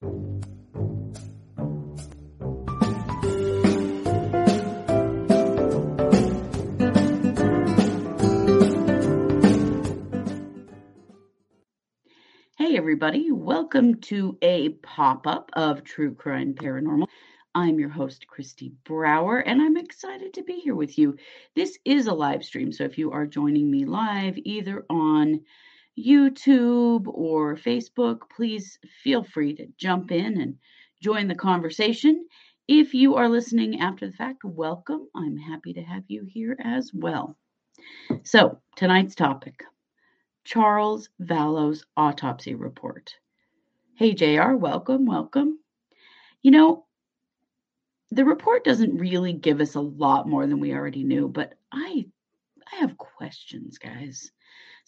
Hey, everybody, welcome to a pop up of True Crime Paranormal. I'm your host, Kristi Brower, and I'm excited to be here with you. This is a live stream, so if you are joining me live either on YouTube or Facebook, please feel free to jump in and join the conversation. If you are listening after the fact, welcome. I'm happy to have you here as well. So, tonight's topic Charles Vallow's autopsy report. Hey, JR, welcome, welcome. You know, the report doesn't really give us a lot more than we already knew, but I I have questions, guys.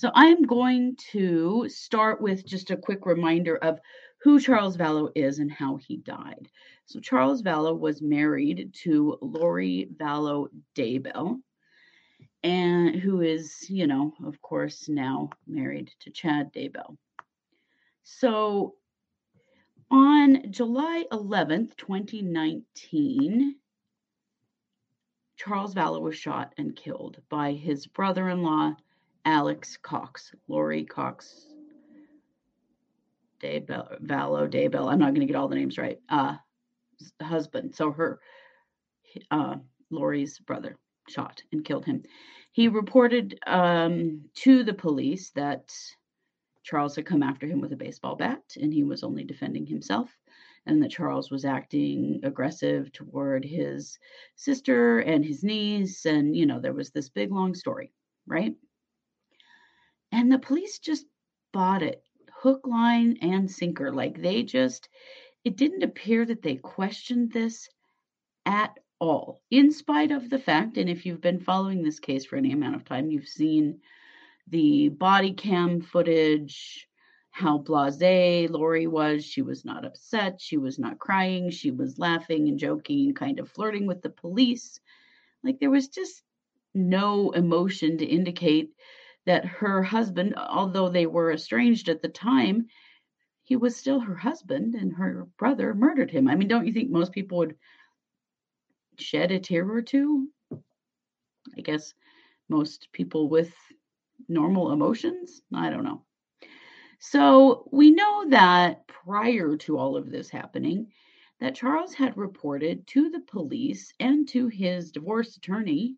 So I'm going to start with just a quick reminder of who Charles Vallow is and how he died. So Charles Vallow was married to Lori Vallow Daybell, and who is, you know, of course, now married to Chad Daybell. So on July 11th, 2019, Charles Vallow was shot and killed by his brother in law, Alex Cox, Lori Cox, Daybell, Vallow, Daybell. I'm not going to get all the names right. Uh, husband. So her, uh, Lori's brother shot and killed him. He reported um, to the police that Charles had come after him with a baseball bat and he was only defending himself, and that Charles was acting aggressive toward his sister and his niece. And, you know, there was this big long story, right? And the police just bought it hook, line, and sinker. Like they just, it didn't appear that they questioned this at all, in spite of the fact, and if you've been following this case for any amount of time, you've seen the body cam footage, how blase Lori was. She was not upset. She was not crying. She was laughing and joking, kind of flirting with the police. Like there was just no emotion to indicate that her husband, although they were estranged at the time, he was still her husband and her brother murdered him. I mean, don't you think most people would shed a tear or two? I guess most people with normal emotions? I don't know. So we know that prior to all of this happening, that Charles had reported to the police and to his divorce attorney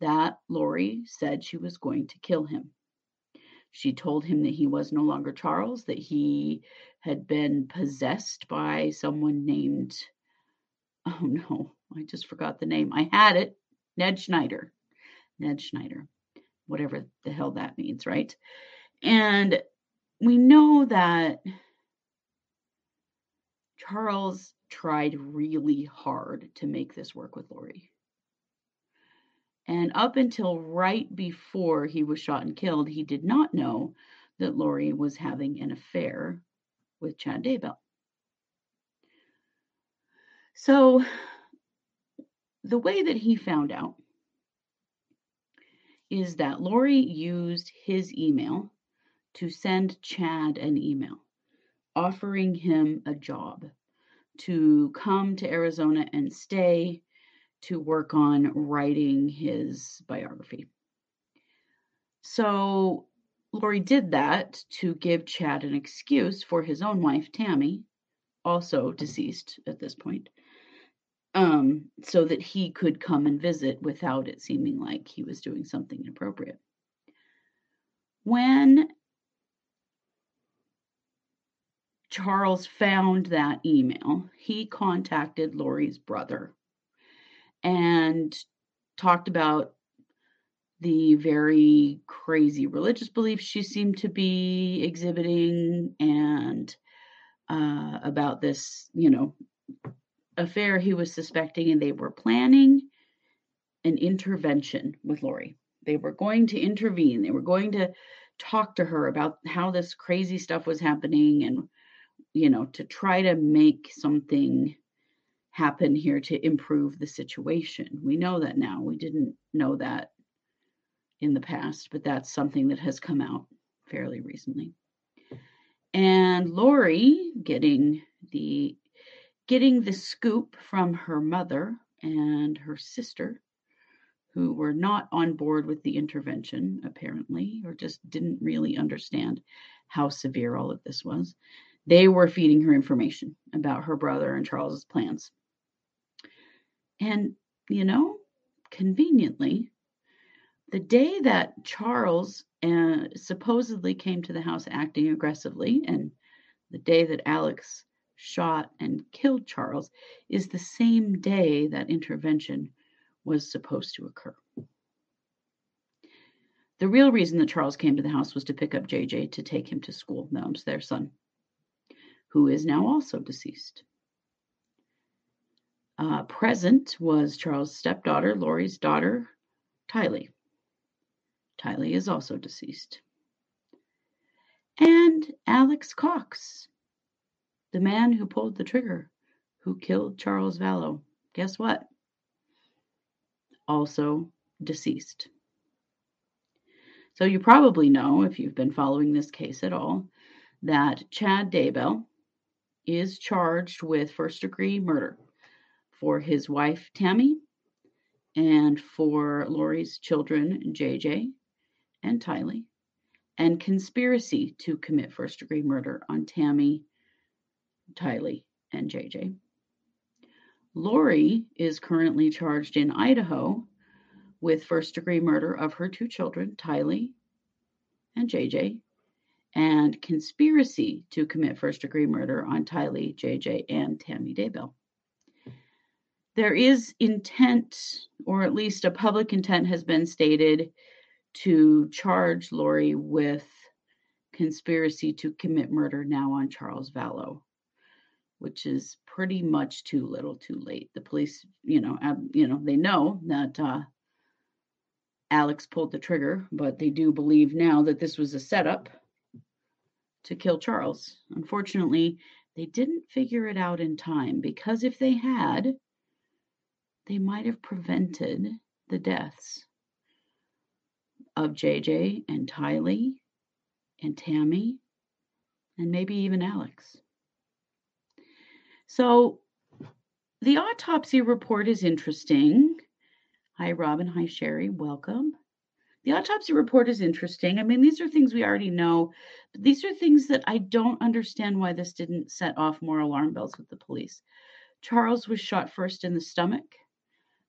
that Lori said she was going to kill him. She told him that he was no longer Charles, that he had been possessed by someone named, oh no, I just forgot the name. I had it, Ned Schneider. Ned Schneider whatever the hell that means, right? And we know that Charles tried really hard to make this work with Lori. And up until right before he was shot and killed, he did not know that Lori was having an affair with Chad Daybell. So, the way that he found out is that Lori used his email to send Chad an email offering him a job to come to Arizona and stay to work on writing his biography. So Lori did that to give Chad an excuse for his own wife, Tammy, also deceased at this point, um, so that he could come and visit without it seeming like he was doing something inappropriate. When Charles found that email, he contacted Lori's brother and talked about the very crazy religious beliefs she seemed to be exhibiting and uh, about this, you know, affair he was suspecting, and they were planning an intervention with Lori. They were going to intervene. They were going to talk to her about how this crazy stuff was happening and, you know, to try to make something happen here to improve the situation. We know that now. We didn't know that in the past, but that's something that has come out fairly recently. And Lori, getting the getting the scoop from her mother and her sister who were not on board with the intervention apparently or just didn't really understand how severe all of this was they were feeding her information about her brother and charles's plans and you know conveniently the day that charles uh, supposedly came to the house acting aggressively and the day that alex shot and killed Charles is the same day that intervention was supposed to occur. The real reason that Charles came to the house was to pick up JJ to take him to school, Noam's their son, who is now also deceased. Uh, present was Charles' stepdaughter, Lori's daughter, Tylee. Tylee is also deceased. And Alex Cox, the man who pulled the trigger, who killed Charles Vallow, guess what? Also deceased. So you probably know, if you've been following this case at all, that Chad Daybell is charged with first degree murder for his wife Tammy and for Lori's children JJ and Tylee and conspiracy to commit first degree murder on Tammy Tylee, and JJ. Lori is currently charged in Idaho with first degree murder of her two children, Tylee and JJ, and conspiracy to commit first degree murder on Tylee, JJ, and Tammy Daybell. There is intent, or at least a public intent has been stated to charge Lori with conspiracy to commit murder now on Charles Vallow which is pretty much too little, too late. The police, you know, you know, they know that uh, Alex pulled the trigger, but they do believe now that this was a setup to kill Charles. Unfortunately, they didn't figure it out in time because if they had, they might have prevented the deaths of JJ and Tylee and Tammy and maybe even Alex. So the autopsy report is interesting. Hi, Robin. Hi, Sherry. Welcome. The autopsy report is interesting. I mean, these are things we already know, but these are things that I don't understand why this didn't set off more alarm bells with the police. Charles was shot first in the stomach,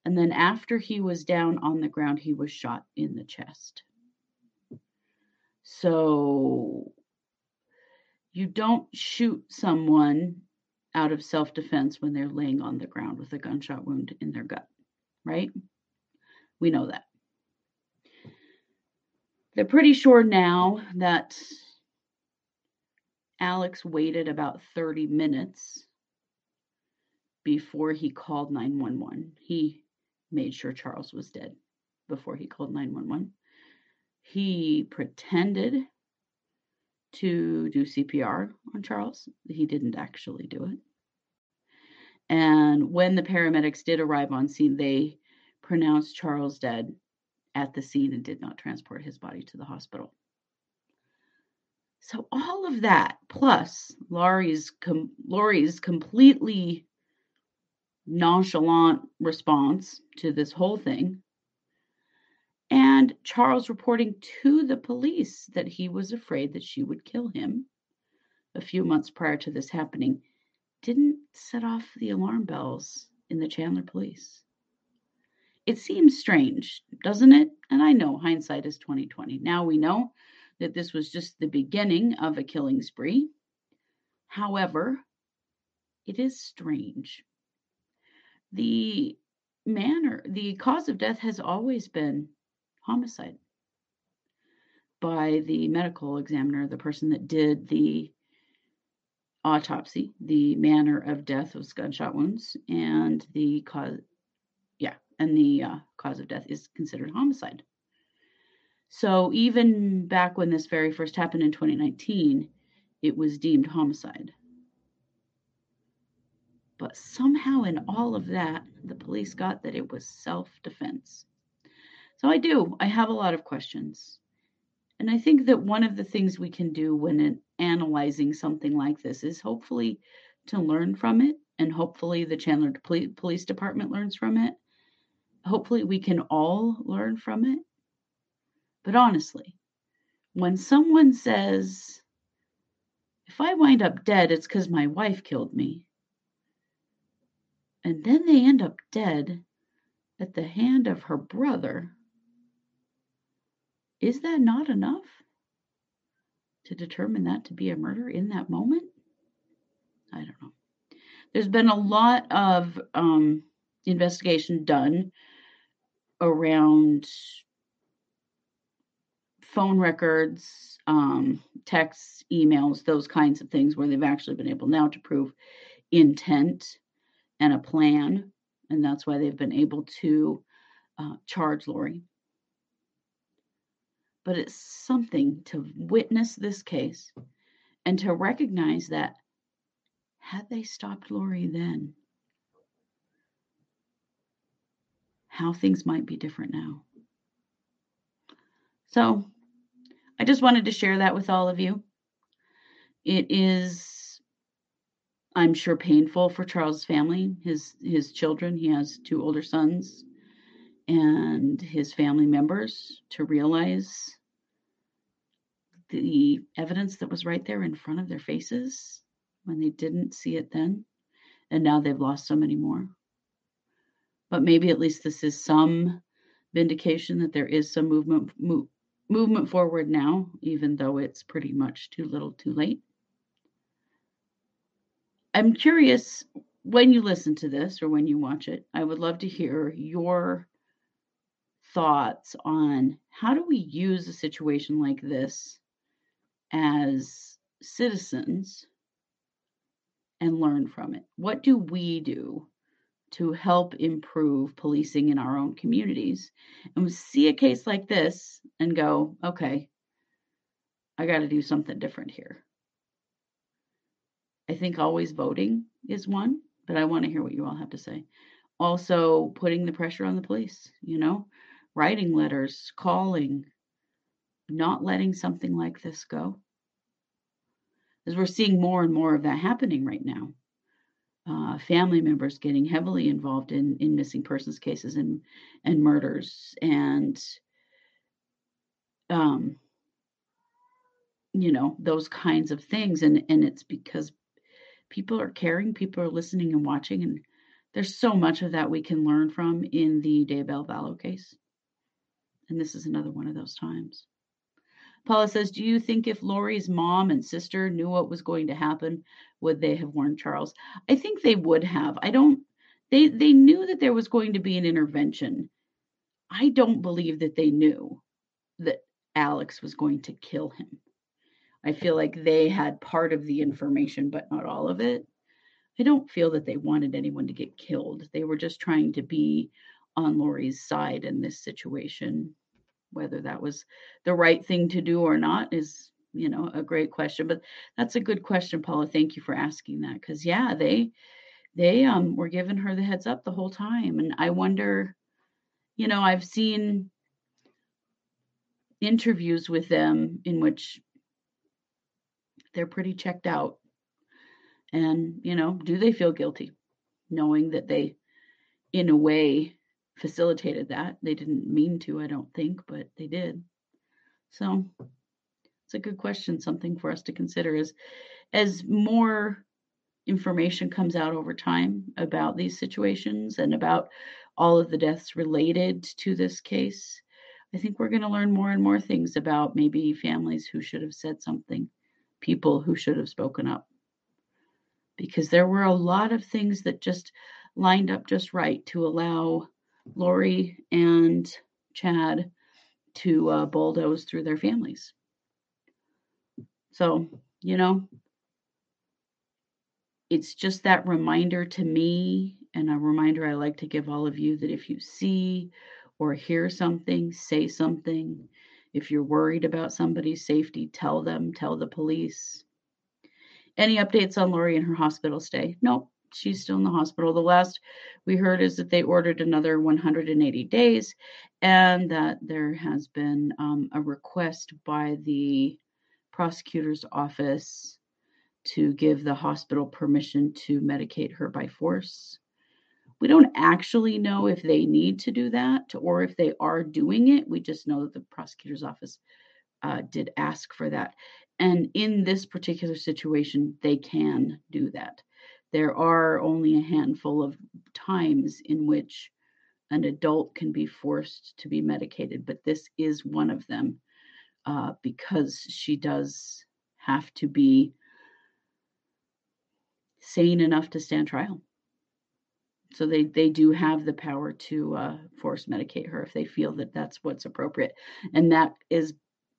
and then after he was down on the ground, he was shot in the chest. So you don't shoot someone out of self defense when they're laying on the ground with a gunshot wound in their gut, right? We know that. They're pretty sure now that Alex waited about 30 minutes before he called 911. He made sure Charles was dead before he called 911. He pretended to do CPR on Charles. He didn't actually do it. And when the paramedics did arrive on scene, they pronounced Charles dead at the scene and did not transport his body to the hospital. So all of that, plus Lori's com- Lori's completely nonchalant response to this whole thing, and Charles reporting to the police that he was afraid that she would kill him a few months prior to this happening didn't set off the alarm bells in the Chandler police. It seems strange, doesn't it? And I know hindsight is 2020. Now we know that this was just the beginning of a killing spree. However, it is strange. The manner, the cause of death has always been homicide by the medical examiner, the person that did the autopsy. The manner of death was gunshot wounds, and the cause, yeah, and the uh, cause of death is considered homicide. So even back when this very first happened in 2019, it was deemed homicide. But somehow, in all of that, the police got that it was self defense. So I do. I have a lot of questions. And I think that one of the things we can do when analyzing something like this is hopefully to learn from it, and hopefully the Chandler Police Department learns from it. Hopefully we can all learn from it. But honestly, when someone says, if I wind up dead, it's because my wife killed me, and then they end up dead at the hand of her brother, is that not enough to determine that to be a murder in that moment? I don't know. There's been a lot of um, investigation done around phone records, um, texts, emails, those kinds of things where they've actually been able now to prove intent and a plan. And that's why they've been able to uh, charge Lori. But it's something to witness this case and to recognize that had they stopped Lori then, how things might be different now. So I just wanted to share that with all of you. It is, I'm sure, painful for Charles' family, his his children. He has two older sons, and his family members to realize the evidence that was right there in front of their faces when they didn't see it then, and now they've lost so many more. But maybe at least this is some vindication that there is some movement move, movement forward now, even though it's pretty much too little too late. I'm curious when you listen to this or when you watch it, I would love to hear your thoughts on how do we use a situation like this as citizens and learn from it? What do we do to help improve policing in our own communities? And we see a case like this and go, okay, I got to do something different here. Think always voting is one, but I want to hear what you all have to say. Also, putting the pressure on the police, you know, writing letters, calling, not letting something like this go as we're seeing more and more of that happening right now. Uh, family members getting heavily involved in in missing persons cases and and murders and um you know those kinds of things and and it's because people are caring people are listening and watching and there's so much of that we can learn from in the Daybell Vallow case and this is another one of those times Paula says, Do you think if Lori's mom and sister knew what was going to happen, would they have warned Charles? I think they would have. I don't they they knew that there was going to be an intervention. I don't believe that they knew that Alex was going to kill him. I feel like they had part of the information, but not all of it. I don't feel that they wanted anyone to get killed. They were just trying to be on Lori's side in this situation whether that was the right thing to do or not is you know a great question but that's a good question paula thank you for asking that because yeah they they um were giving her the heads up the whole time and i wonder you know i've seen interviews with them in which they're pretty checked out and you know do they feel guilty knowing that they in a way facilitated that. They didn't mean to, I don't think, but they did. So it's a good question, something for us to consider is as more information comes out over time about these situations and about all of the deaths related to this case, I think we're going to learn more and more things about maybe families who should have said something, people who should have spoken up. Because there were a lot of things that just lined up just right to allow Lori and Chad to uh, bulldoze through their families. So, you know, it's just that reminder to me, and a reminder I like to give all of you that if you see or hear something, say something. If you're worried about somebody's safety, tell them, tell the police. Any updates on Lori and her hospital stay? Nope she's still in the hospital. The last we heard is that they ordered another 180 days and that there has been um, a request by the prosecutor's office to give the hospital permission to medicate her by force. We don't actually know if they need to do that or if they are doing it. We just know that the prosecutor's office uh, did ask for that. And in this particular situation, they can do that. There are only a handful of times in which an adult can be forced to be medicated, but this is one of them uh, because she does have to be sane enough to stand trial. So they they do have the power to uh, force medicate her if they feel that that's what's appropriate, and that is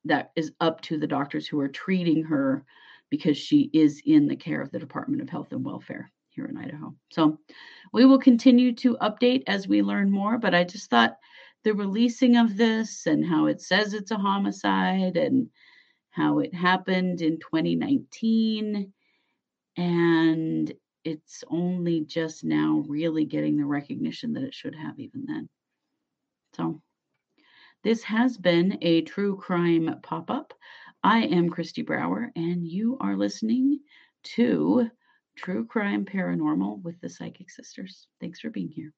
that is up to the doctors who are treating her because she is in the care of the Department of Health and Welfare here in Idaho. So we will continue to update as we learn more, but I just thought the releasing of this and how it says it's a homicide and how it happened in 2019 and it's only just now really getting the recognition that it should have even then. So this has been a true crime pop up. I am Kristi Brower, and you are listening to True Crime Paranormal with the Psychic Sisters. Thanks for being here.